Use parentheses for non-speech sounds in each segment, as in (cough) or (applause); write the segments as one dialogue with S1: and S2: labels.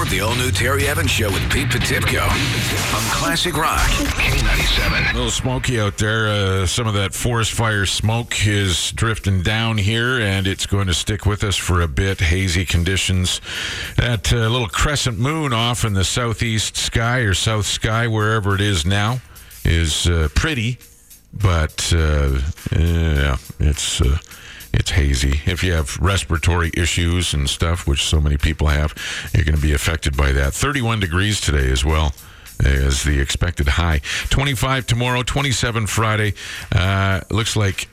S1: more of the all new Terry Evans Show with Pete Potipcoe on Classic Rock K97.
S2: A little smoky out there. Uh, some of that forest fire smoke is drifting down here, and it's going to stick with us for a bit. Hazy conditions. That uh, little crescent moon off in the southeast sky or south sky, wherever it is now, is uh, pretty, but uh, yeah, it's. It's hazy. If you have respiratory issues and stuff, which so many people have, you're going to be affected by that. 31 degrees today as well as the expected high. 25 tomorrow, 27 Friday. Uh, looks like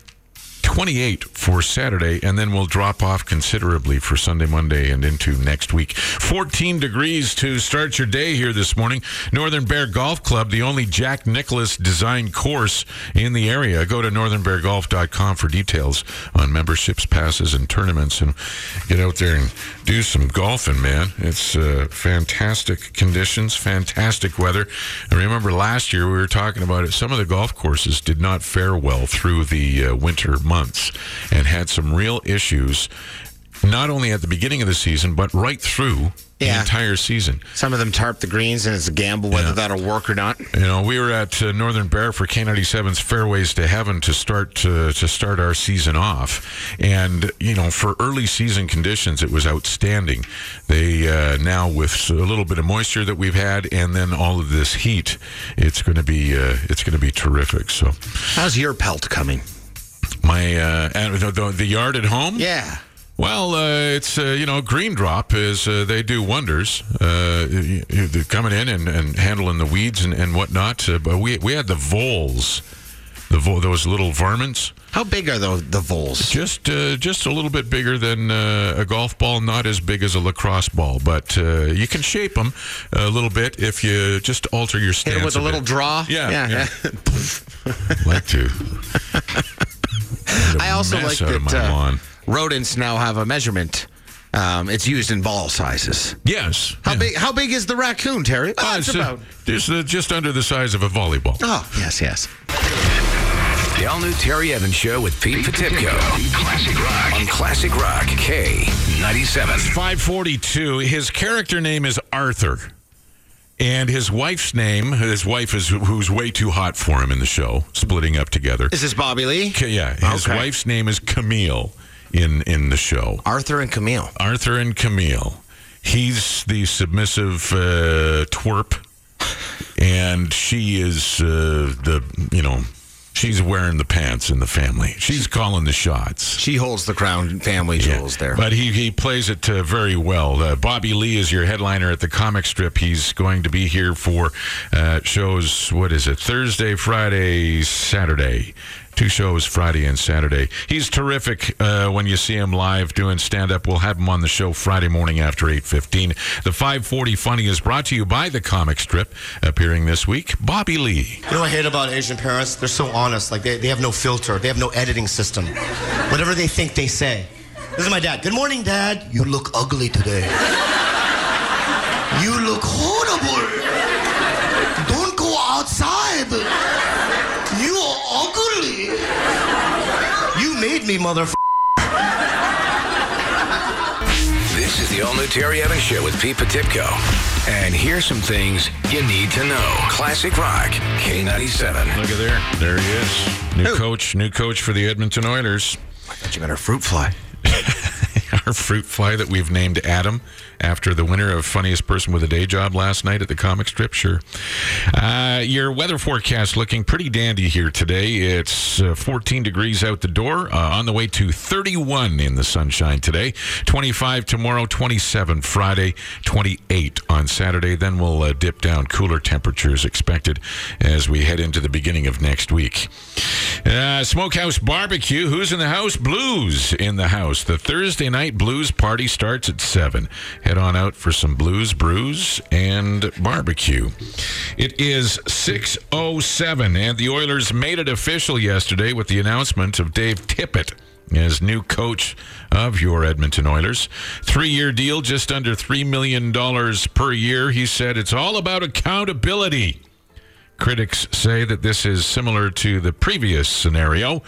S2: 28 for Saturday, and then we'll drop off considerably for Sunday, Monday, and into next week. 14 degrees to start your day here this morning. Northern Bear Golf Club, the only Jack Nicklaus designed course in the area. Go to northernbeargolf.com for details on memberships, passes, and tournaments, and get out there and do some golfing, man. It's uh, fantastic conditions, fantastic weather. I remember last year we were talking about it. Some of the golf courses did not fare well through the uh, winter months and had some real issues, not only at the beginning of the season, but right through the entire season.
S3: Some of them tarp the greens, and it's a gamble whether
S2: Yeah.
S3: that'll work or not.
S2: You know, we were at uh, Northern Bear for K97's Fairways to Heaven to start to, to start our season off, and you know, for early season conditions, it was outstanding. They uh, now with a little bit of moisture that we've had, and then all of this heat, it's going to be uh, it's going to be terrific. So,
S3: How's your pelt coming?
S2: My uh, the, the, yard at home,
S3: Yeah.
S2: Well, uh, it's uh, you know, Green Drop is uh, they do wonders. Uh, they're coming in and, and handling the weeds and, and whatnot. Uh, but we we had the voles, the vo- those little varmints,
S3: How big are those the voles?
S2: just uh, just a little bit bigger than uh, a golf ball, not as big as a lacrosse ball, but uh, you can shape them a little bit if you just alter your
S3: Hit
S2: stance.
S3: it with a little
S2: bit.
S3: draw.
S2: Yeah,
S3: yeah.
S2: yeah. (laughs) like to.
S3: I also
S2: mess
S3: like
S2: out of
S3: that
S2: my
S3: uh,
S2: lawn.
S3: rodents now have a measurement. Um, it's used in ball sizes.
S2: Yes.
S3: How
S2: yeah.
S3: big? How big is the raccoon, Terry?
S2: Uh,
S3: Oh, it's
S2: it's, uh,
S3: about.
S2: it's, uh, just under the size of a volleyball.
S3: Oh, yes, yes.
S1: The all new Terry Evans Show with Pete Potipcoe. Classic Rock on Classic Rock K97.
S2: 542. His character name is Arthur. And his wife's name, his wife is who's way too hot for him in the show, splitting up together.
S3: Is this Bobby Lee?
S2: Yeah, his
S3: Okay.
S2: wife's name is Camille in in the show.
S3: Arthur and Camille.
S2: Arthur and Camille. He's the submissive uh, twerp, and she is uh, the you know she's wearing the pants in the family. She's calling the shots.
S3: She holds the crown family jewels there.
S2: But he, he plays it uh, very well. Uh, Bobby Lee is your headliner at the comic strip. He's going to be here for uh, shows, what is it, Thursday, Friday, Saturday. Two shows, Friday and Saturday. He's terrific uh, when you see him live doing stand-up. We'll have him on the show Friday morning after 8.15. The 540 Funny is brought to you by the comic strip. Appearing this week, Bobby Lee.
S4: You know what I hate about Asian parents? They're so honest. Like, they, they have no filter. They have no editing system. Whatever they think, they say. This is my dad. Good morning, Dad. You look ugly today. You look horrible. Don't go outside. You are ugly. You made me, motherfucker.
S1: This is the all new Terry Evans Show with Pete Potipcoe. And here's some things you need to know. Classic Rock K97.
S2: Look at there. There he is. New coach, new coach for the Edmonton Oilers.
S3: I thought you meant a fruit fly. (laughs)
S2: our fruit fly that we've named Adam after the winner of Funniest Person with a Day Job last night at the comic strip. Sure. Uh, your weather forecast looking pretty dandy here today. It's uh, 14 degrees out the door, uh, on the way to 31 in the sunshine today, 25 tomorrow, 27 Friday, 28 on Saturday. Then we'll uh, dip down. Cooler temperatures expected as we head into the beginning of next week. Uh, Smokehouse Barbecue. Who's in the house? Blues in the house. The Thursday night blues party starts at 7. Head on out for some blues, brews, and barbecue. It is 6.07, and the Oilers made it official yesterday with the announcement of Dave Tippett as new coach of your Edmonton Oilers. Three year deal, just under $3 million per year. He said it's all about accountability. Critics say that this is similar to the previous scenario.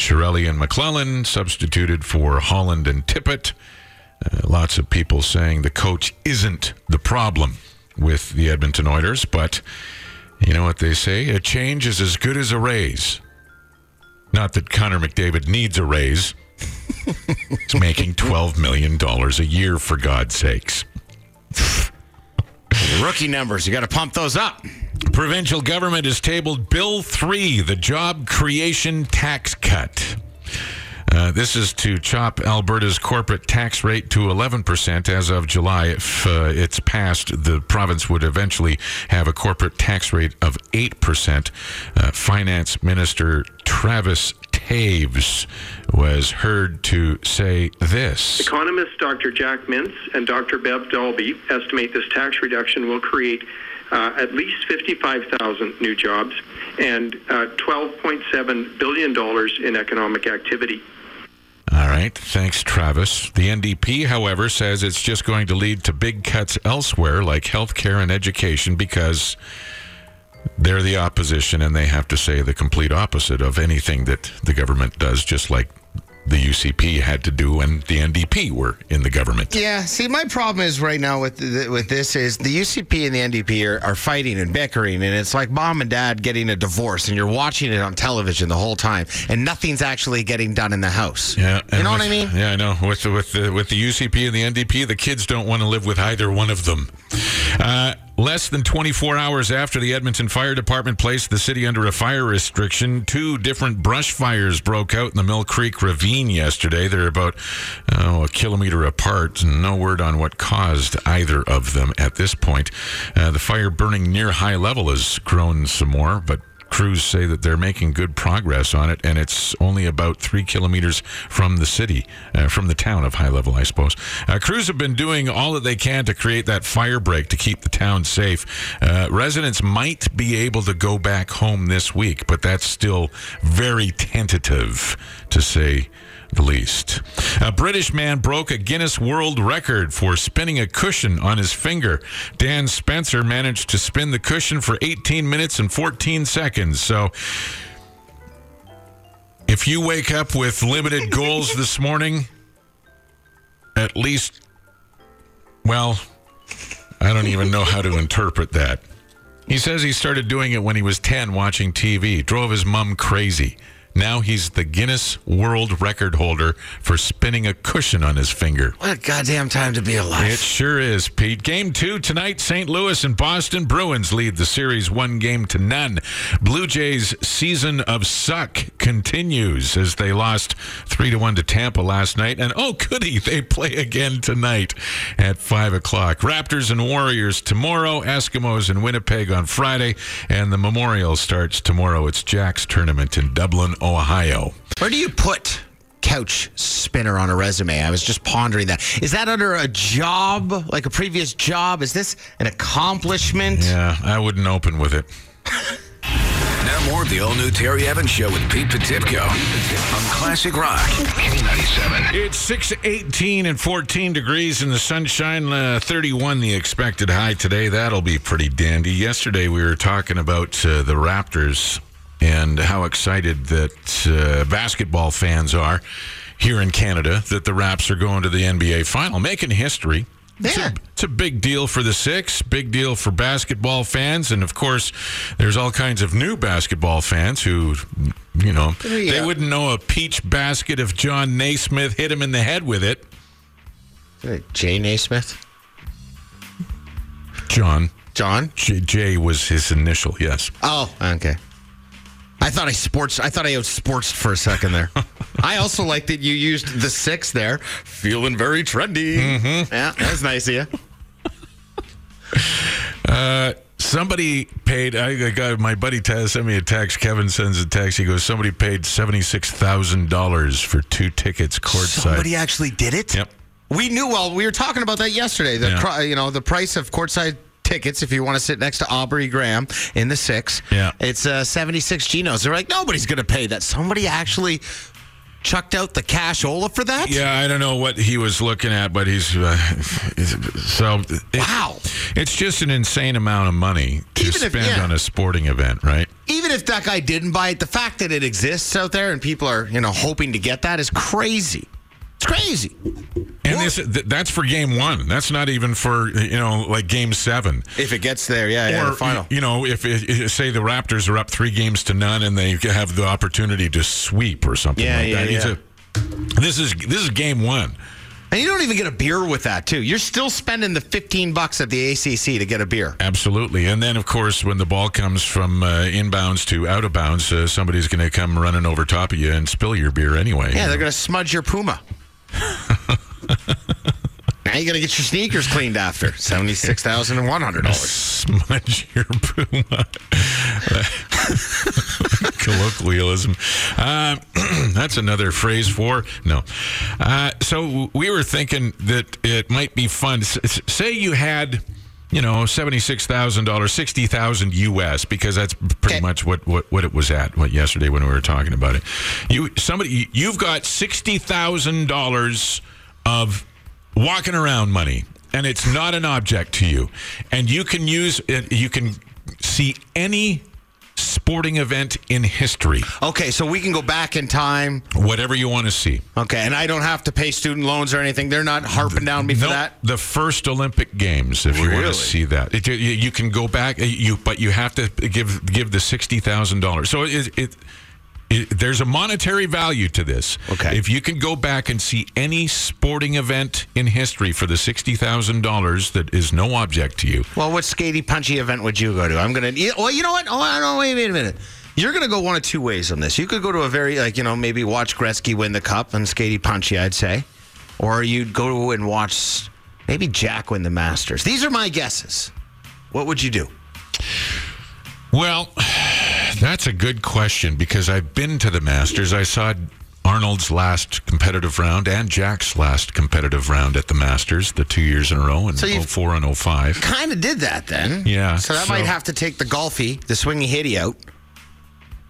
S2: Chiarelli and McLellan substituted for Holland and Tippett. Uh, lots of people saying the coach isn't the problem with the Edmonton Oilers, but you know what they say? A change is as good as a raise. Not that Connor McDavid needs a raise. (laughs) He's making $12 million a year, for God's sakes.
S3: Rookie numbers, you got to pump those up.
S2: Provincial government has tabled Bill 3, the job creation tax cut. Uh, this is to chop Alberta's corporate tax rate to 11% as of July. If uh, it's passed, the province would eventually have a corporate tax rate of 8%. Uh, Finance Minister Travis Toews was heard to say this.
S5: Economists Dr. Jack Mintz and Dr. Bev Dahlby estimate this tax reduction will create uh, at least 55,000 new jobs and uh, $12.7 billion in economic activity.
S2: All right. Thanks, Travis. The NDP, however, says it's just going to lead to big cuts elsewhere, like healthcare and education, because they're the opposition and they have to say the complete opposite of anything that the government does, just like the UCP had to do when the NDP were in the government.
S3: Yeah, see, my problem is right now with the, with this is the UCP and the NDP are, are fighting and bickering, and it's like mom and dad getting a divorce, and you're watching it on television the whole time, and nothing's actually getting done in the house.
S2: Yeah,
S3: you know
S2: with,
S3: what I mean.
S2: Yeah, I know. With the, with the with the UCP and the NDP, the kids don't want to live with either one of them. Uh, Less than 24 hours after the Edmonton Fire Department placed the city under a fire restriction, two different brush fires broke out in the Mill Creek Ravine yesterday. They're about oh, a kilometer apart. No word on what caused either of them at this point. Uh, the fire burning near high level has grown some more, but crews say that they're making good progress on it, and it's only about three kilometers from the city, uh, from the town of High Level, I suppose. Uh, crews have been doing all that they can to create that fire break to keep the town safe. Uh, residents might be able to go back home this week, but that's still very tentative to say least. A British man broke a Guinness World Record for spinning a cushion on his finger. Dan Spencer managed to spin the cushion for 18 minutes and 14 seconds. So, if you wake up with limited goals (laughs) this morning, at least, well, I don't even know how to interpret that. He says he started doing it when he was 10 watching TV, drove his mom crazy. Now he's the Guinness World Record holder for spinning a cushion on his finger.
S3: What a goddamn time to be alive.
S2: It sure is, Pete. Game two tonight, St. Louis and Boston Bruins lead the series one game to none. Blue Jays' season of suck continues as they lost three to one to Tampa last night. And oh, goody, they play again tonight at five o'clock. Raptors and Warriors tomorrow, Eskimos and Winnipeg on Friday, and the Memorial starts tomorrow. It's Jack's tournament in Dublin, Ohio.
S3: Where do you put couch spinner on a resume? I was just pondering that. Is that under a job, like a previous job? Is this an accomplishment?
S2: Yeah, I wouldn't open with it. (laughs)
S1: Now more of the all-new Terry Evans Show with Pete Potipcoe on Classic Rock K97.
S2: It's 6 18 and 14 degrees in the sunshine, uh, 31 the expected high today. That'll be pretty dandy. Yesterday we were talking about uh, the Raptors and how excited that uh, basketball fans are here in Canada that the Raps are going to the NBA final, making history. It's
S3: Yeah.
S2: a, it's a big deal for the six, big deal for basketball fans, and of course, there's all kinds of new basketball fans who, you know, they wouldn't know a peach basket if John Naismith hit him in the head with it.
S3: Jay Naismith?
S2: John
S3: John?
S2: J, J was his initial, yes.
S3: Oh, okay. I thought I sports. I thought I out sports for a second there. (laughs) I also like that you used the six there. Feeling very trendy. Mm-hmm. Yeah, that's nice of you. (laughs)
S2: Uh, somebody paid. I I got my buddy Taz sent me a text. Kevin sends a text. He goes, "Somebody paid seventy six thousand dollars for two tickets courtside."
S3: Somebody actually did it.
S2: Yep.
S3: We knew. Well, we were talking about that yesterday. The
S2: Yeah.
S3: you know the price of courtside tickets if you want to sit next to Aubrey Graham in the six.
S2: Yeah.
S3: It's uh, seventy six Genos. They're like nobody's going to pay that. Somebody actually chucked out the cashola for that.
S2: Yeah, I don't know what he was looking at, but he's uh, so. it-
S3: Wow.
S2: It's just an insane amount of money to
S3: Even if-
S2: spend
S3: yeah.
S2: on a sporting event, right?
S3: Even if that guy didn't buy it, the fact that it exists out there and people are you know hoping to get that is crazy. It's crazy.
S2: And this th- that's for game one. That's not even for you know like game seven.
S3: If it gets there, yeah, yeah,
S2: or
S3: the final.
S2: you know, if, if say the Raptors are up three games to none and they have the opportunity to sweep or something
S3: Yeah,
S2: like
S3: yeah,
S2: that. It's
S3: yeah.
S2: a- this is this is game one.
S3: And you don't even get a beer with that, too. You're still spending the 15 bucks at the ACC to get a beer.
S2: Absolutely. And then, of course, when the ball comes from uh, inbounds to out of bounds, uh, somebody's going to come running over top of you and spill your beer anyway.
S3: Yeah, they're going to smudge your Puma. (laughs) now you got to get your sneakers cleaned after. $76,100.
S2: Smudge your puma. (laughs) Colloquialism. Uh, (clears throat) that's another phrase for no. Uh, so we were thinking that it might be fun. S- say you had. You know, seventy-six thousand dollars, sixty thousand U.S. Because that's pretty
S3: Okay.
S2: much what, what, what it was at. What yesterday when we were talking about it, you somebody you've got sixty thousand dollars of walking around money and it's not an object to you and you can use it you can see any sporting event in history
S3: Okay, so we can go back in time.
S2: whatever you want to see
S3: Okay, and I don't have to pay student loans or anything. They're not harping down me for that.
S2: the first olympic games if you want to see that It- you, you can go back uh, you but you have to give give the $60000 so it, it it, there's a monetary value to this.
S3: Okay.
S2: If you can go back and see any sporting event in history for the sixty thousand dollars that is no object to you,
S3: Well, what skatey punchy event would you go to? I'm gonna. Well, you know what? Oh, no, wait, wait a minute. You're gonna go one of two ways on this. You could go to a very like you know maybe watch Gretzky win the cup and skatey punchy, I'd say, or you'd go and watch maybe Jack win the Masters. These are my guesses. What would you do?
S2: Well, that's a good question because I've been to the Masters. I saw Arnold's last competitive round and Jack's last competitive round at the Masters, the two years in a row in
S3: So
S2: 04 and 05.
S3: Kind of did that then.
S2: Yeah,
S3: So that
S2: so-
S3: might have to take the golfy, the swingy hitty out.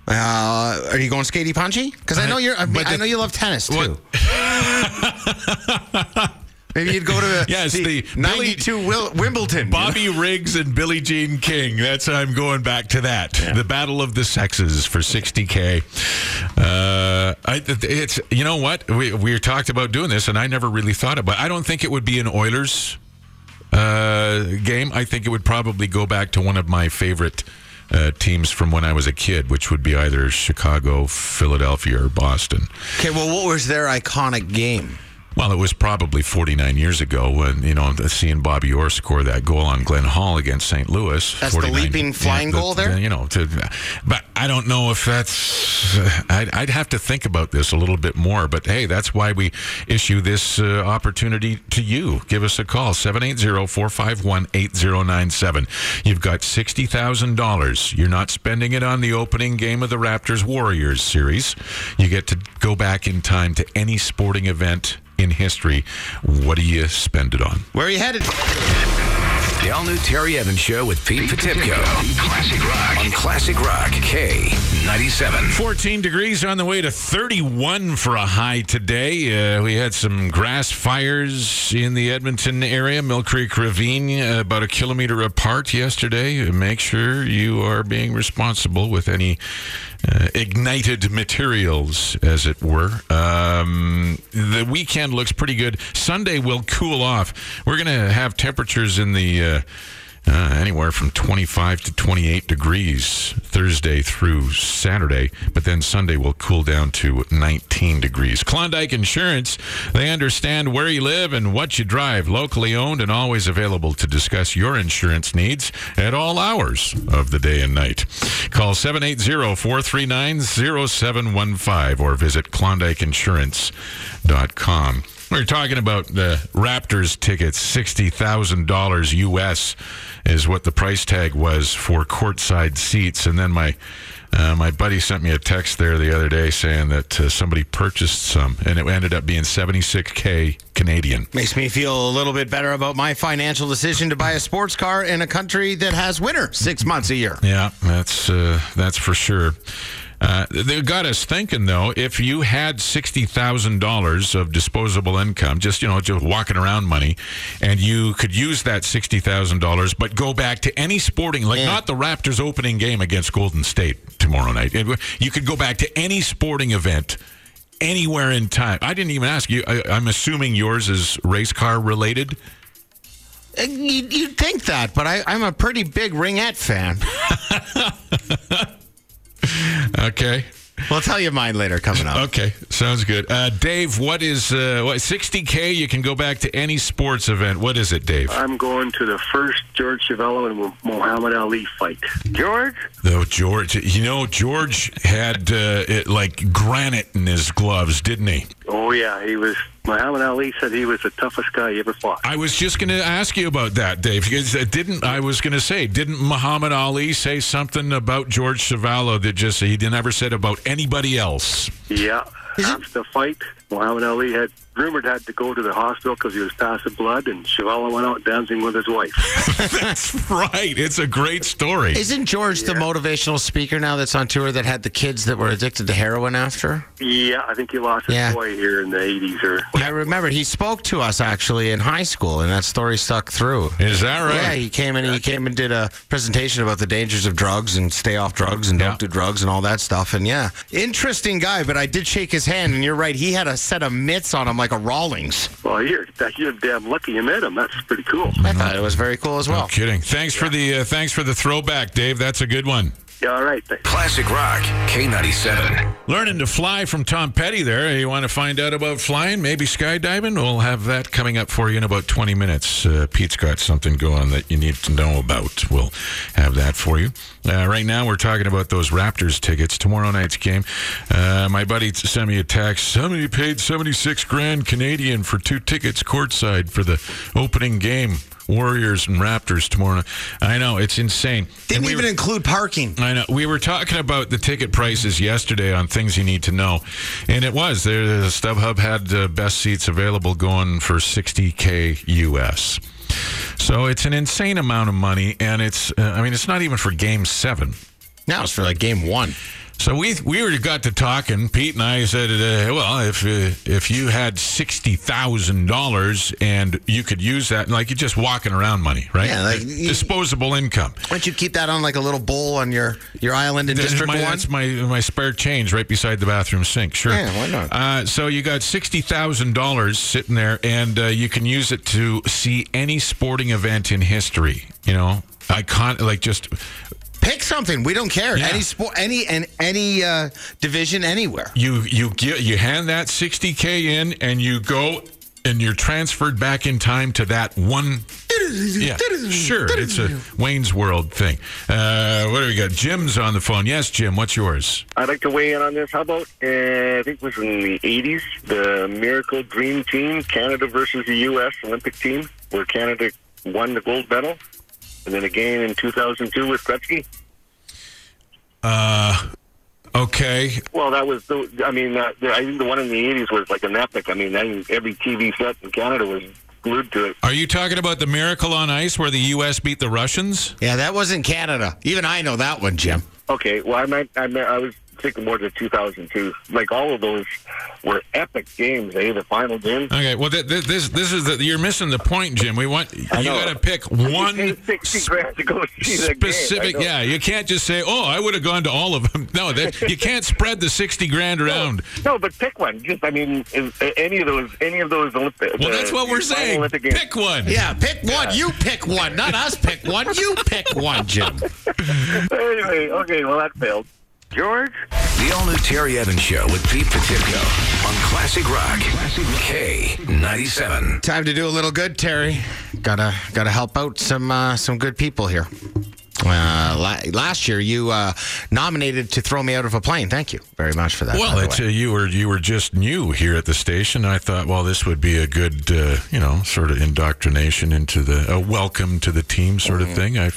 S3: Uh, are you going skatey punchy? Because I know you're. I,
S2: But
S3: I know you love tennis too. (laughs) (laughs) Maybe you'd go to (laughs)
S2: Yes, the Billy-
S3: 92 Wil- Wimbledon. you know?
S2: Bobby Riggs and Billie Jean King. That's I'm going back to that. The Battle of the Sexes for 60k. Uh, I, it's you know what we we talked about doing this, and I never really thought about. It. I don't think it would be an Oilers uh, game. I think it would probably go back to one of my favorite. Uh, teams from when I was a kid, which would be either Chicago, Philadelphia, or Boston.
S3: Okay, well, what was their iconic game?
S2: Well, it was probably 49 years ago when, you know, seeing Bobby Orr score that goal on Glenn Hall against St. Louis.
S3: That's the leaping flying goal there?
S2: the- you know, to, but I don't know if that's. I'd, I'd have to think about this a little bit more. But hey, that's why we issue this uh, opportunity to you. Give us a call 780 451 8097. You've got $60,000. You're not spending it on the opening game of the Raptors Warriors series. You get to go back in time to any sporting event in history. What do you spend it on?
S3: Where are you headed?
S1: The all new Terry Evans Show with Pete Potipcoe. Classic Rock. On Classic Rock K97.
S2: 14 degrees on the way to 31 for a high today. Uh, we had some grass fires in the Edmonton area, Mill Creek Ravine, uh, about a kilometer apart yesterday. Make sure you are being responsible with any uh, ignited materials, as it were. Um, the weekend looks pretty good. Sunday will cool off. We're going to have temperatures in the. Uh, uh, anywhere from 25 to 28 degrees Thursday through Saturday, but then Sunday will cool down to 19 degrees. Klondike Insurance, they understand where you live and what you drive. Locally owned and always available to discuss your insurance needs at all hours of the day and night. Call 780 439 0715 or visit KlondikeInsurance.com. We We're talking about the Raptors tickets, sixty thousand dollars US is what the price tag was for courtside seats, and then my uh, my buddy sent me a text there the other day saying that uh, somebody purchased some, and it ended up being seventy six k Canadian.
S3: Makes me feel a little bit better about my financial decision to buy a sports car in a country that has winter six months a year.
S2: Yeah, that's uh, that's for sure. Uh, they got us thinking though. If you had sixty thousand dollars of disposable income, just you know, just walking around money, and you could use that sixty thousand dollars, but go back to any sporting, like
S3: Yeah.
S2: not the Raptors opening game against Golden State tomorrow night. You could go back to any sporting event anywhere in time. I didn't even ask you. I, I'm assuming yours is race car related.
S3: Uh, you- You'd think that, but I, I'm a pretty big Ringette fan. (laughs) (laughs)
S2: Okay.
S3: We'll tell you mine later coming up.
S2: Okay, sounds good. Uh, Dave, what is uh, what 60k? You can go back to any sports event. What is it, Dave?
S6: I'm going to the first George Chuvalo and Muhammad Ali fight. George?
S2: Though George, you know, George had uh, it like granite in his gloves, didn't he?
S6: Oh, yeah. He was. Muhammad Ali said he was the toughest guy he ever fought.
S2: I was just going to ask you about that, Dave. Because uh, didn't I was going to say, didn't Muhammad Ali say something about George Chuvalo that just he never said about anybody else?
S6: Yeah. After the fight, Muhammad Ali had rumored had to go to the hospital because he was passing blood, and Chuvalo went out dancing with his wife. (laughs)
S2: That's right. It's a great story.
S3: Isn't George the motivational speaker now that's on tour that had the kids that were addicted to heroin after?
S6: yeah, I think he lost his
S3: Yeah.
S6: boy here in the 80s. Or
S3: I remember he spoke to us actually in high school, and that story stuck through.
S2: Is that right?
S3: Yeah, he came and he came and did a presentation about the dangers of drugs and stay off drugs and
S2: Yeah.
S3: don't do drugs and all that stuff. And yeah, interesting guy. But I did shake his hand, and you're right. He had a set of mitts on him like a Rawlings.
S6: well, you're you're damn lucky you met him. That's pretty cool.
S3: I thought it was very cool as well.
S2: No
S3: well.
S2: kidding. Thanks for the uh, thanks for the throwback, Dave. That's a good one.
S6: Yeah, all right. Thanks.
S1: Classic Rock K97.
S2: Learning to fly from Tom Petty there. You want to find out about flying, maybe skydiving? We'll have that coming up for you in about 20 minutes. Uh, Pete's got something going that you need to know about. We'll have that for you. Uh, right now, we're talking about those Raptors tickets. Tomorrow night's game. Uh, my buddy sent me a text. Somebody paid 76 grand Canadian for two tickets courtside for the opening game. Warriors and Raptors tomorrow night. I know, it's insane.
S3: Didn't
S2: we
S3: even
S2: were-
S3: include parking.
S2: I know. We were talking about the ticket prices yesterday on things you need to know, and it was there. The StubHub had the best seats available, going for 60k US. So it's an insane amount of money, and it's. Uh, I mean, it's not even for Game Seven.
S3: Now it's for like game one.
S2: So we we were got to talking. Pete and I said, uh, "Well, if uh, if you had sixty thousand dollars and you could use that, like you're just walking around money, right?
S3: Yeah, like, you-
S2: disposable income.
S3: Why don't you keep that on like a little bowl on your, your island in
S2: That's
S3: District
S2: my,
S3: 1?
S2: That's my my spare change right beside the bathroom sink. Sure.
S3: Yeah, why not?
S2: Uh, so you got sixty thousand dollars sitting there, and uh, you can use it to see any sporting event in history. You know, icon like just
S3: Pick something. We don't care.
S2: Yeah.
S3: Any sport, any and any uh, division, anywhere.
S2: you you get you hand that sixty k in, and you go. And you're transferred back in time to that one. Yeah, sure. It's a Wayne's World thing. Uh, what do we got? Jim's on the phone. Yes, Jim. What's yours?
S6: I'd like to weigh in on this. How about, uh, I think it was in the 80s, the Miracle Dream Team, Canada versus the U.S. Olympic team, where Canada won the gold medal. And then again in 2002 with Gretzky.
S2: Uh, okay.
S6: Well, that was, the, I mean, uh, the, I think the one in the 80s was like an epic. I mean, I think every TV set in Canada was glued to it.
S2: Are you talking about the miracle on ice where the U.S. beat the Russians?
S3: Yeah, that was in Canada. Even I know that one, Jim.
S6: Okay, well, I meant, I meant, I was thinking more to 2002. Like all of those were epic games. Eh, the final game.
S2: Okay, well, th- th- this this is the, you're missing the point, Jim. We want you got to pick one
S6: You paid 60 grand to go see the game. I
S2: specific. Yeah, you can't just say, "Oh, I would have gone to all of them." (laughs) No, that you can't spread the sixty grand around.
S6: No, but pick one. Just, I mean, is, uh, any of those, any of those Olympic.
S2: Well, that's what we're saying.
S6: Games.
S2: Pick one.
S3: Yeah, pick one. You pick one. Not us pick one. You pick one, Jim. (laughs)
S6: Anyway, okay, well that failed. George.
S1: The all new Terry Evans Show with Pete Potipcoe on Classic Rock K97.
S3: Time to do a little good, Terry. Gotta gotta help out some uh, some good people here. Uh, la- last year, you uh, nominated to throw me out of a plane. Thank you very much for that.
S2: Well,
S3: by the
S2: it's, uh, you were you were just new here at the station. I thought, well, this would be a good, uh, you know, sort of indoctrination into the a welcome to the team sort
S3: Mm-hmm.
S2: of thing. I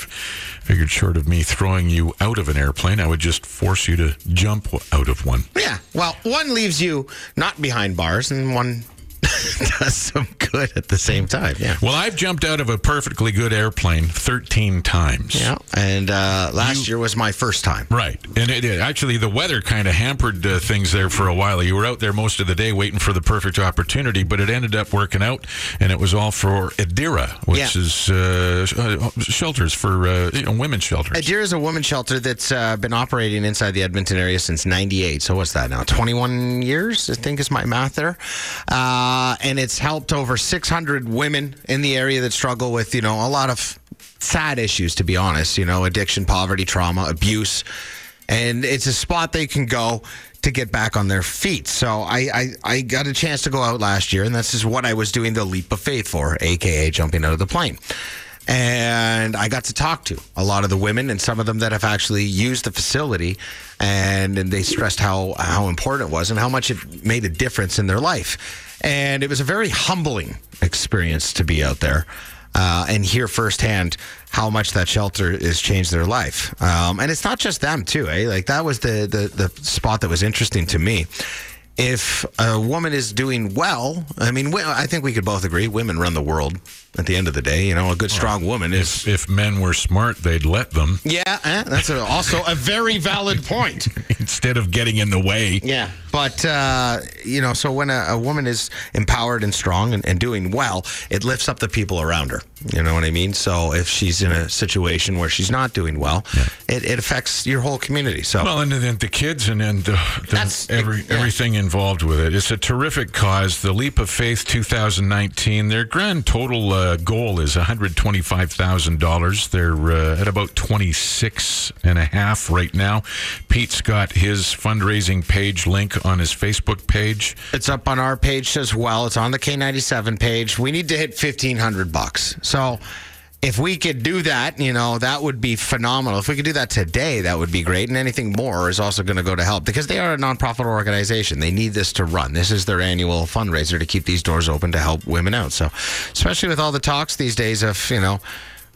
S2: figured, short of me throwing you out of an airplane, I would just force you to jump out of one.
S3: yeah. Well, one leaves you not behind bars, and one (laughs) does some good at the same time. Yeah.
S2: Well, I've jumped out of a perfectly good airplane 13 times.
S3: Yeah. And uh, last year was my first time.
S2: Right. And it, it- actually, the weather kind of hampered uh, things there for a while. You were out there most of the day waiting for the perfect opportunity, but it ended up working out, and it was all for Adeara, which
S3: Yeah.
S2: is uh, sh- uh, shelters for uh, you know, women's shelters.
S3: Adeara is a women's shelter that's uh, been operating inside the Edmonton area since '98. So what's that now? 21 years, I think is my math there. Uh, Uh, and it's helped over 600 women in the area that struggle with, you know, a lot of sad issues. To be honest, you know, addiction, poverty, trauma, abuse, and it's a spot they can go. To get back on their feet. So I, I, I got a chance to go out last year, and this is what I was doing the leap of faith for, aka jumping out of the plane and I got to talk to a lot of the women and some of them that have actually used the facility, and, and they stressed how how important it was and how much it made a difference in their life, and it was a very humbling experience to be out there. Uh, and hear firsthand how much that shelter has changed their life, um, and it's not just them too. Eh? Like that was the, the the spot that was interesting to me if a woman is doing well, I mean, I think we could both agree women run the world at the end of the day. You know, a good, strong woman is.
S2: if, if men were smart, they'd let them
S3: Yeah, eh, that's a, also a very valid point. (laughs)
S2: instead of getting in the way.
S3: Yeah. But, uh, you know, so when a, a woman is empowered and strong and, and doing well, it lifts up the people around her. You know what I mean? So if she's in a situation where she's not doing well, it, it affects your whole community. So,
S2: Well, and then the kids and, then uh, the,
S3: That's-
S2: every,
S3: yeah.
S2: everything involved with it. It's a terrific cause. The Leap of Faith 2019, their grand total uh, goal is $125,000. They're uh, at about 26 and a half right now. Pete's got his fundraising page link on his Facebook page.
S3: It's up on our page as well. It's on the K97 page. We need to hit 1500 bucks. So if we could do that, you know, that would be phenomenal. If we could do that today, that would be great. And anything more is also going to go to help because they are a nonprofit organization. They need this to run. This is their annual fundraiser to keep these doors open to help women out. So, especially with all the talks these days of, you know,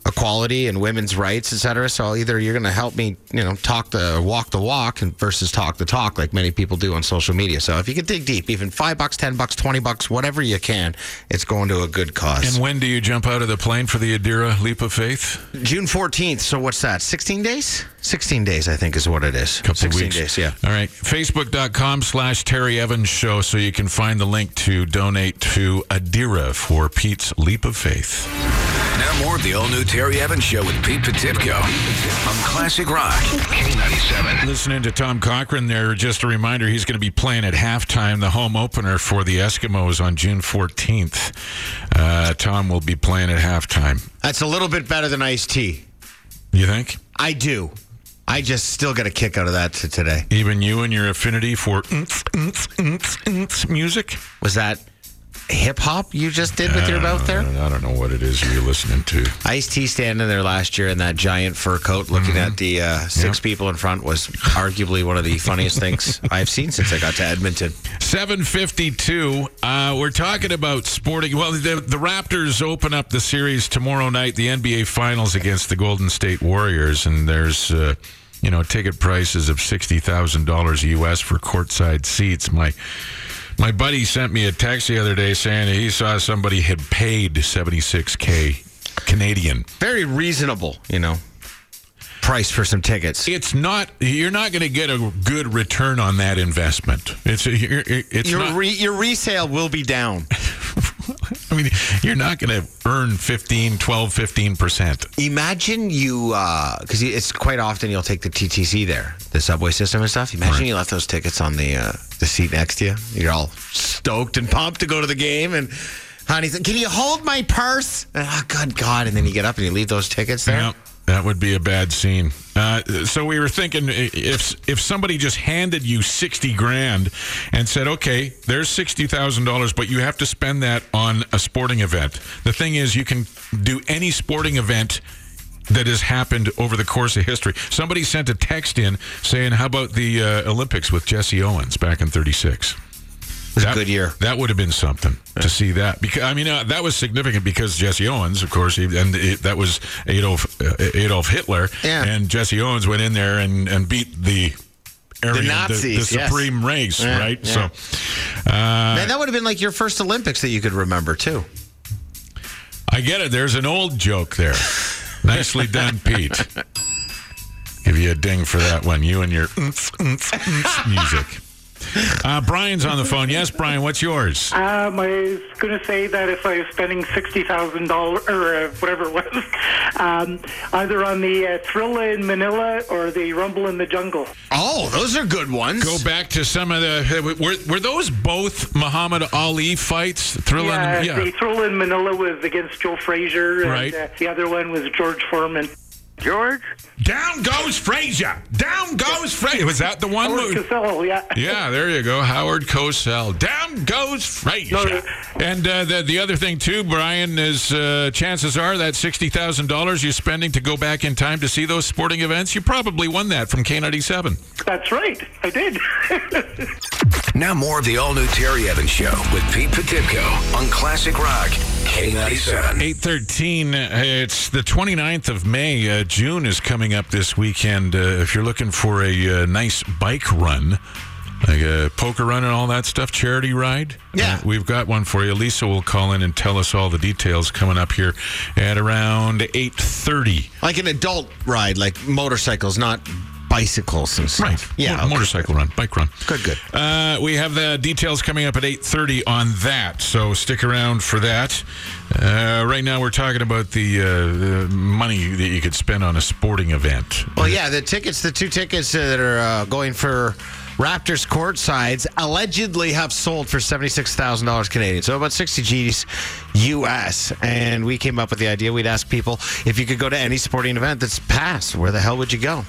S3: equality and women's rights, et cetera. So either you're going to help me, you know, talk the walk the walk and versus talk the talk, like many people do on social media. So if you can dig deep, even five bucks, ten bucks, twenty bucks, whatever you can, it's going to a good cause.
S2: And when do you jump out of the plane for the Adeara Leap of Faith?
S3: June fourteenth. So what's that? Sixteen days? Sixteen days, I think, is what it is.
S2: couple
S3: Sixteen
S2: weeks.
S3: days. Yeah.
S2: All right. Facebook.com slash Terry Evans Show so you can find the link to donate to Adeara for Pete's Leap of Faith.
S1: Now more of the all-new Terry Evans Show with Pete Potipcoe on Classic Rock K97.
S2: Listening to Tom Cochrane there, just a reminder he's going to be playing at halftime, the home opener for the Eskimos on June 14th. Uh, Tom will be playing at halftime.
S3: That's a little bit better than Ice T.
S2: You think?
S3: I do. I just still get a kick out of that t- today.
S2: Even you and your affinity for music?
S3: Was that hip hop you just did with your mouth there?
S2: I don't know what it is you're listening to.
S3: Ice T standing there last year in that giant fur coat, looking
S2: Mm-hmm.
S3: at the uh, six people in front, was arguably one of the funniest things (laughs) I've seen since I got to Edmonton.
S2: 752. Uh, we're talking about sporting. Well, the, the Raptors open up the series tomorrow night, the NBA Finals against the Golden State Warriors, and there's. Uh, you know, ticket prices of sixty thousand dollars US for courtside seats. My my buddy sent me a text the other day saying he saw somebody had paid seventy six k Canadian.
S3: Very reasonable, you know, price for some tickets.
S2: It's not. You're not going to get a good return on that investment. It's you're- it's
S3: Your
S2: not.
S3: re- your resale will be down. (laughs) (laughs)
S2: I mean, you're not going to earn 15, 12, 15%.
S3: Imagine you, because it's quite often you'll take the TTC there, the subway system and stuff. Imagine you left those tickets on the uh, the seat next to you. You're all stoked and pumped to go to the game, and honey, can you hold my purse? And, oh, good God! And then you get up and you leave those tickets there.
S2: Yeah, that would be a bad scene. Uh, so we were thinking if if somebody just handed you 60 grand and said, okay, there's $60,000, but you have to spend that on a sporting event. The thing is, you can do any sporting event that has happened over the course of history. Somebody sent a text in saying, how about the uh, Olympics with Jesse Owens back in 36?
S3: Was a good year.
S2: That would have been something to see that because I mean uh, that was significant because Jesse Owens, of course, he, and it, that was Adolf uh, Adolf Hitler,
S3: Yeah.
S2: and Jesse Owens went in there and and beat the Aryan, the,
S3: Nazis,
S2: the
S3: yes.
S2: supreme race,
S3: Yeah,
S2: right?
S3: yeah.
S2: So, uh,
S3: Man, that would have been like your first Olympics that you could remember too.
S2: I get it. There's an old joke there. (laughs) Nicely done, Pete. Give you a ding for that one. You and your oomph, oomph, oomph (laughs) music. Uh, Brian's on the phone. Yes, Brian, what's yours?
S7: Um, I was going to say that if I was spending sixty thousand dollars or uh, whatever it was, (laughs) um, either on the uh, Thrilla in Manila or the Rumble in the Jungle.
S3: Oh, those are good ones.
S2: Go back to some of the. Were, were those both Muhammad Ali fights? Thriller?
S7: Yeah,
S2: yeah.
S7: the Thrilla in Manila was against Joe Frazier, and
S2: Right.
S7: uh, the other one was George Foreman. George?
S2: Down goes Frazier. Down goes Frazier. Was that the one?
S7: Howard Cosell, yeah.
S2: Yeah, there you go. Howard Cosell. Down goes Frazier.
S7: No,
S2: And uh, the, the other thing, too, Brian, is uh, chances are that $60,000 you're spending to go back in time to see those sporting events, you probably won that from K97.
S7: That's right. I did. (laughs)
S1: Now more of the all-new Terry Evans Show with Pete Potipcoe on Classic Rock K97.
S2: 813, uh, it's the 29th of May. Uh, June is coming up this weekend. Uh, if you're looking for a uh, nice bike run, like a poker run and all that stuff, charity ride,
S3: Yeah.
S2: uh, we've got one for you. Lisa will call in and tell us all the details coming up here at around 830.
S3: Like an adult ride, like motorcycles, not bicycles and stuff.
S2: Right.
S3: Yeah. Okay.
S2: Motorcycle run, bike run.
S3: Good, good.
S2: Uh, we have the details coming up at 8.30 on that, so stick around for that. Uh, right now, we're talking about the, uh, the money that you could spend on a sporting event.
S3: Well, yeah, the tickets, the two tickets that are uh, going for Raptors court sides allegedly have sold for $76,000 Canadian. So about 60 G's US. And we came up with the idea we'd ask people if you could go to any sporting event that's passed, where the hell would you go?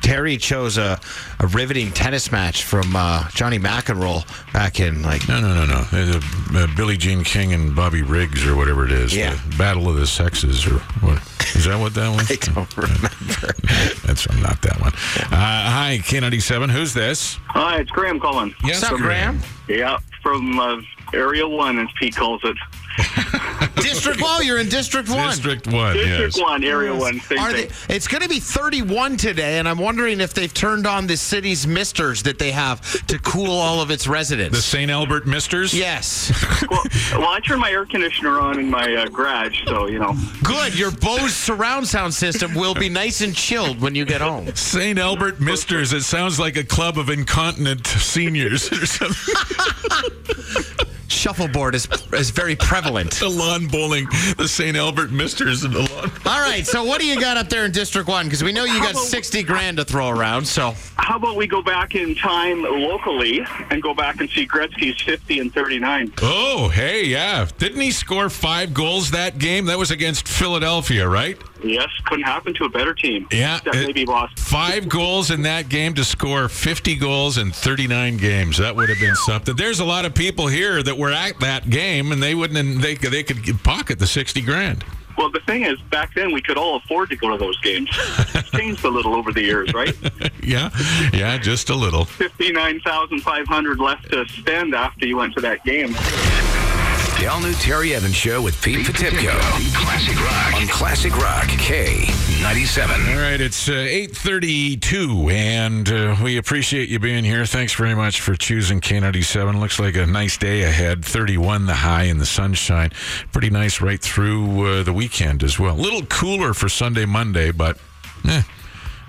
S3: Terry chose a, a riveting tennis match from uh, Johnny McEnroe back in like
S2: No, no, no, no. Uh, uh, Billie Jean King and Bobby Riggs, or whatever it is.
S3: Yeah.
S2: The Battle of the Sexes, or what? Is that what that (laughs) was?
S3: I don't remember. (laughs)
S2: That's not that one. Uh, hi, K97. Who's this?
S8: Hi, it's Graham calling.
S2: Yes,
S3: What's up, Graham?
S8: Yeah, from uh, Area 1, as Pete calls it. (laughs)
S3: District One, you're in District One.
S2: District 1,
S8: District
S2: yes.
S8: 1, Area 1, same
S3: Are
S8: thing.
S3: they, it's going to be 31 today, and I'm wondering if they've turned on the city's misters that they have to cool all of its residents.
S2: The St. Albert Misters?
S3: yes. (laughs)
S8: well, well, I turn my air conditioner on in my uh, garage, so, you know.
S3: Good. Your Bose surround sound system will be nice and chilled when you get home.
S2: St. Albert Misters. It sounds like a club of incontinent seniors or something. (laughs)
S3: Shuffleboard is is very prevalent. (laughs)
S2: the lawn bowling, the St. Albert Misters and the lawn.
S3: All right. So what do you got up there in District One? Because we know you got
S8: about-
S3: 60 grand to throw around. So
S8: How about we go back in time locally and go back and see Gretzky's 50 and 39?
S2: Oh, hey, yeah. Didn't he score five goals that game? That was against Philadelphia, right?
S8: Yes, couldn't happen to a better team.
S2: Yeah,
S8: That maybe lost.
S2: Five goals in that game to score 50 goals in 39 games. That would have been something. There's a lot of people here that were at that game, and they wouldn't. They they could pocket the 60 grand.
S8: Well, the thing is, back then we could all afford to go to those games. It's changed a little over the years, right? (laughs)
S2: Yeah, yeah, just a little.
S8: 59,500 left to spend after you went to that game.
S1: The all-new Terry Evans Show with Pete Potipcoe. Classic Rock on Classic Rock K97.
S2: All right, it's uh, 8:32, and uh, we appreciate you being here. Thanks very much for choosing K97. Looks like a nice day ahead. 31 the high in the sunshine. Pretty nice right through uh, the weekend as well. A little cooler for Sunday, Monday, but eh,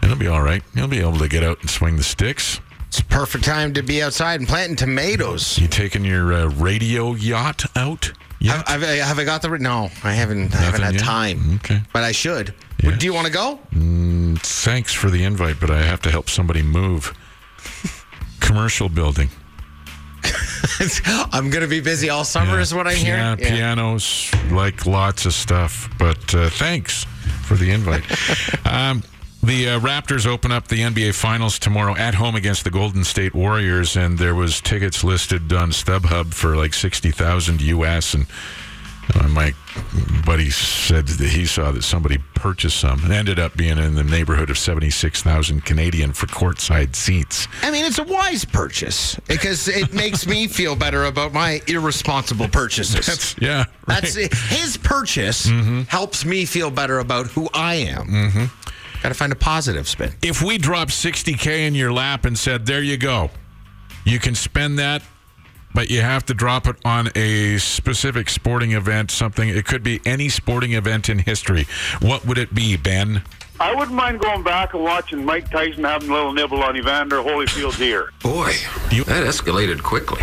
S2: it'll be all right. You'll be able to get out and swing the sticks.
S3: It's a perfect time to be outside and planting tomatoes.
S2: You taking your uh, radio yacht out?
S3: Have, have, I- have I got the? No, I haven't. I haven't had
S2: yet?
S3: time.
S2: Okay.
S3: But I should.
S2: Yes.
S3: Do you want to go?
S2: Thanks for the invite, but I have to help somebody move. Commercial building. (laughs)
S3: I'm going to be busy all summer, is what I'm
S2: Pia-
S3: hearing.
S2: Pianos, like lots of stuff. But uh, thanks for the invite. (laughs) um, the uh, Raptors open up the NBA Finals tomorrow at home against the Golden State Warriors, and there was tickets listed on StubHub for like sixty thousand US. And uh, my buddy said that he saw that somebody purchased some. It ended up being in the neighborhood of seventy six thousand Canadian for courtside seats.
S3: I mean, it's a wise purchase because it (laughs) makes me feel better about my irresponsible purchases.
S2: That's yeah.
S3: That's
S2: right.
S3: his purchase helps me feel better about who I am. Got to find a positive spin.
S2: If we dropped 60K in your lap and said, there you go, you can spend that, but you have to drop it on a specific sporting event, something, it could be any sporting event in history. What would it be, Ben?
S8: I wouldn't mind going back and watching Mike Tyson having a little nibble on Evander Holyfield's ear.
S1: Boy,
S2: You-
S1: that escalated quickly.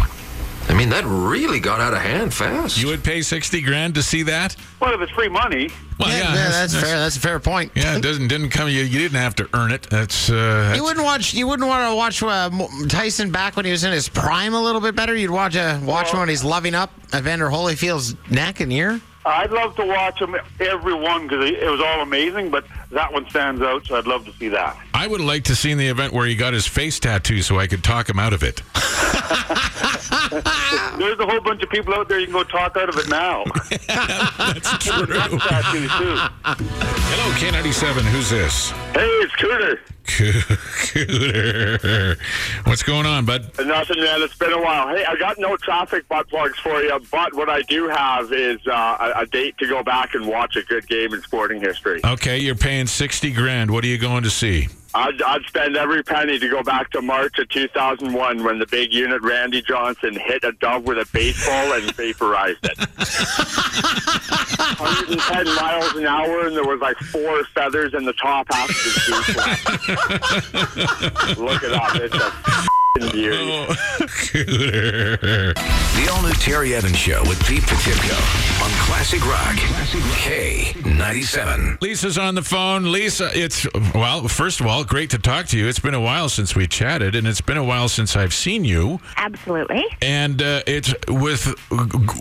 S1: I mean, that really got out of hand fast.
S2: You would pay 60 grand to see that?
S8: Well, if it's free money,
S2: Well,
S3: yeah, that's, fair. That's a fair point.
S2: Yeah, it doesn't didn't come. You, you didn't have to earn it. That's, uh, that's
S3: You wouldn't watch. You wouldn't want to watch uh, Tyson back when he was in his prime a little bit better. You'd watch uh, watch him when he's loving up Evander Holyfield's neck and ear.
S8: I'd love to watch them every one because it was all amazing. But that one stands out, so I'd love to see that.
S2: I would liked to seen the event where he got his face tattoo so I could talk him out of it. (laughs)
S8: There's a whole bunch of people out there you can go talk out of it now. (laughs)
S2: That's (laughs) true.
S8: Tattoos, too.
S2: Hello, K97. Who's this?
S8: Hey, it's Cooter.
S2: Cooter. What's going on, bud?
S8: Nothing, man. It's been a while. Hey, I got no traffic butt plugs for you, but what I do have is uh, a, a date to go back and watch a good game in sporting history.
S2: Okay, you're paying 60 grand. What are you going to see?
S8: I'd, I'd spend every penny to go back to March of 2001 when the big unit Randy Johnson hit a dove with a baseball and vaporized it. 110 miles an hour, and there was like four feathers in the top half of shoe. Look it up. It's a beauty.
S2: Oh, Cooter. (laughs)
S1: The all new Terry Evans Show with Pete Potipcoe on Classic Rock. K97.
S2: Lisa's on the phone. Lisa, it's, well, first of all, great to talk to you. It's been a while since we chatted, and it's been a while since I've seen you.
S9: Absolutely.
S2: And uh, it's with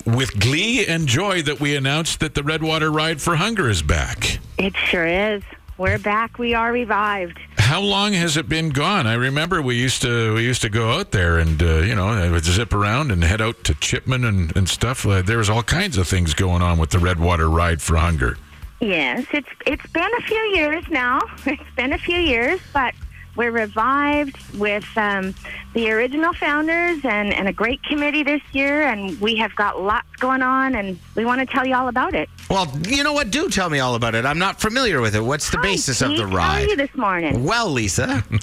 S2: with glee and joy that we announced that the Redwater Ride for Hunger is back.
S9: It sure is. We're back. We are revived.
S2: How long has it been gone? I remember we used to we used to go out there and uh, you know I would zip around and head out to Chipman and, and stuff. Uh, there was all kinds of things going on with the Redwater Ride for Hunger.
S9: Yes, it's it's been a few years now. (laughs) It's been a few years, but we're revived with um, the original founders and, and a great committee this year, and we have got lots going on, and we want to tell you all about it.
S3: Well, you know what? Do tell me all about it. I'm not familiar with it. What's the
S9: Hi,
S3: basis of the
S9: How are
S3: ride?
S9: you this morning?
S3: Well, Lisa, (laughs)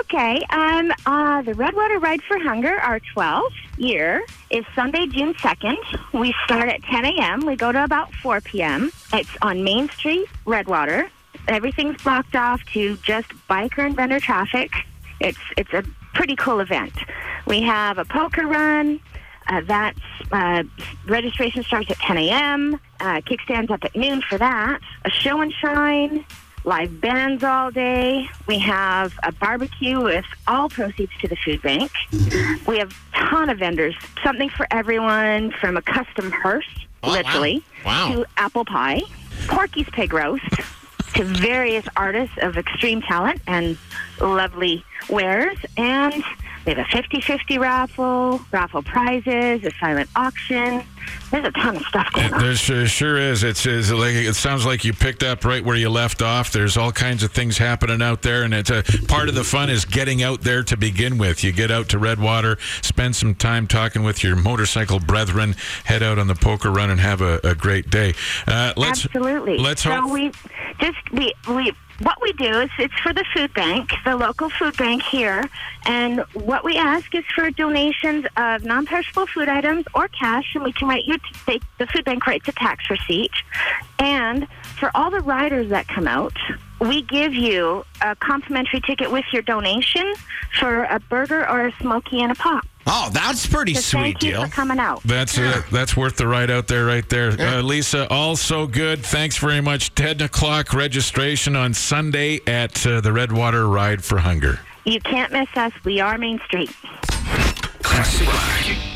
S9: Okay. Um, uh, the Redwater Ride for Hunger, our 12th year, is Sunday, June 2nd. We start at 10 a.m. We go to about 4 p.m. It's on Main Street, Redwater. Everything's blocked off to just biker and vendor traffic. It's it's a pretty cool event. We have a poker run. Uh, that's uh, registration starts at 10 a.m. Uh, kickstands up at noon for that. A show and shine live bands all day. We have a barbecue with all proceeds to the food bank. We have a ton of vendors, something for everyone from a custom hearse,
S3: Oh, wow.
S9: literally,
S3: Wow.
S9: to apple pie, Porky's pig roast, to various artists of extreme talent and lovely wares. And we have a 50-50 raffle, raffle prizes, a silent auction. There's a ton of stuff going on.
S2: There sure, sure is. It's, it's like it sounds like you picked up right where you left off. There's all kinds of things happening out there, and it's a part of the fun is getting out there to begin with. You get out to Redwater, spend some time talking with your motorcycle brethren, head out on the poker run, and have a, a great day. Uh, let's
S9: Absolutely.
S2: Let's
S9: so we just we we what we do is it's for the food bank, the local food bank here, and what we ask is for donations of non-perishable food items or cash, and we can write you they, the food bank writes a tax receipt, and for all the riders that come out. We give you a complimentary ticket with your donation for a burger or a smoky and a pop.
S3: Oh, that's pretty
S9: So
S3: sweet
S9: thank you
S3: deal.
S9: for coming out.
S2: That's uh, that's worth the ride out there, right there. Uh, Lisa, all so good. Thanks very much. 10 o'clock registration on Sunday at uh, the Redwater Ride for Hunger.
S9: You can't miss us. We are Main Street.
S1: Classic Rock.